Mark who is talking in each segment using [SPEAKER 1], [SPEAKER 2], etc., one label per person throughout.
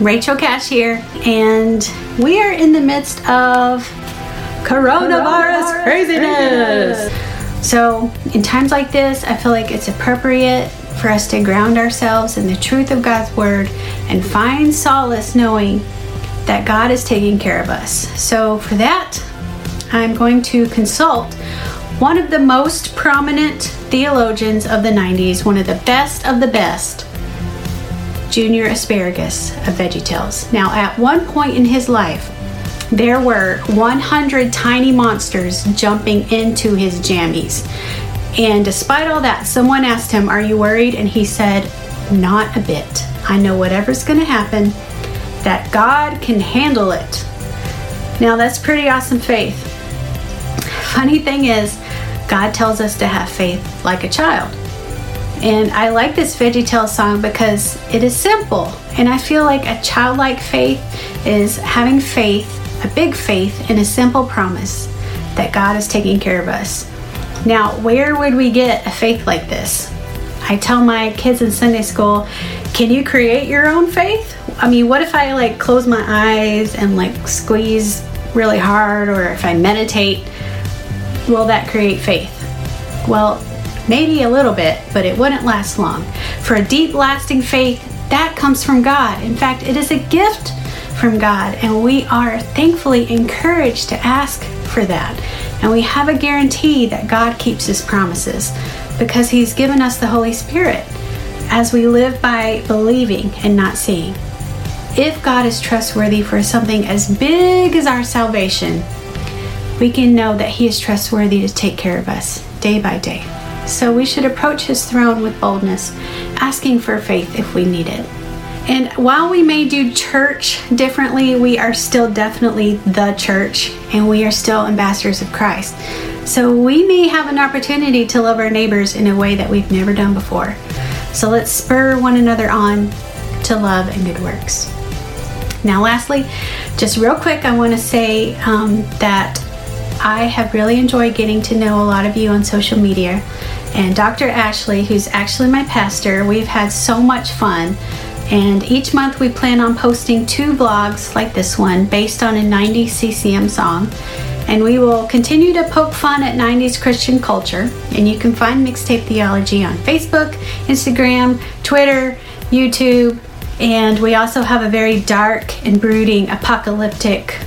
[SPEAKER 1] Rachel Cash here, and we are in the midst of coronavirus, coronavirus craziness. craziness. So, in times like this, I feel like it's appropriate for us to ground ourselves in the truth of God's Word and find solace knowing that God is taking care of us. So, for that, I'm going to consult one of the most prominent theologians of the 90s, one of the best of the best, Junior Asparagus of VeggieTales. Now, at one point in his life, there were 100 tiny monsters jumping into his jammies. And despite all that, someone asked him, Are you worried? And he said, Not a bit. I know whatever's going to happen, that God can handle it. Now, that's pretty awesome faith. Funny thing is, God tells us to have faith like a child. And I like this VeggieTales song because it is simple. And I feel like a childlike faith is having faith, a big faith, in a simple promise that God is taking care of us. Now, where would we get a faith like this? I tell my kids in Sunday school, can you create your own faith? I mean, what if I like close my eyes and like squeeze really hard, or if I meditate, will that create faith? Well, maybe a little bit, but it wouldn't last long. For a deep, lasting faith, that comes from God. In fact, it is a gift from God, and we are thankfully encouraged to ask for that. And we have a guarantee that God keeps His promises because He's given us the Holy Spirit as we live by believing and not seeing. If God is trustworthy for something as big as our salvation, we can know that He is trustworthy to take care of us day by day. So we should approach his throne with boldness, asking for faith if we need it. And while we may do church differently, we are still definitely the church and we are still ambassadors of Christ. So we may have an opportunity to love our neighbors in a way that we've never done before. So let's spur one another on to love and good works. Now, lastly, just real quick, I want to say um, that I have really enjoyed getting to know a lot of you on social media. And Dr. Ashley, who's actually my pastor, we've had so much fun. And each month we plan on posting two vlogs like this one based on a 90s CCM song. And we will continue to poke fun at 90s Christian culture. And you can find Mixtape Theology on Facebook, Instagram, Twitter, YouTube. And we also have a very dark and brooding apocalyptic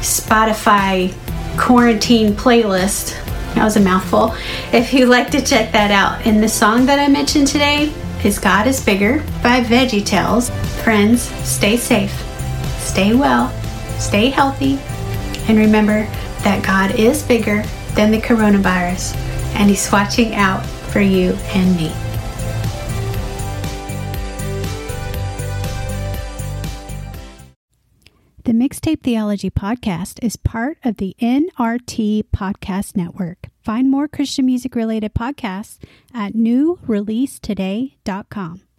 [SPEAKER 1] Spotify quarantine playlist. That was a mouthful. If you'd like to check that out. And the song that I mentioned today is God is Bigger by VeggieTales. Friends, stay safe, stay well, stay healthy, and remember that God is bigger than the coronavirus and He's watching out for you and me. The Mixtape Theology Podcast is part of the NRT Podcast Network. Find more Christian music related podcasts at newreleasetoday.com.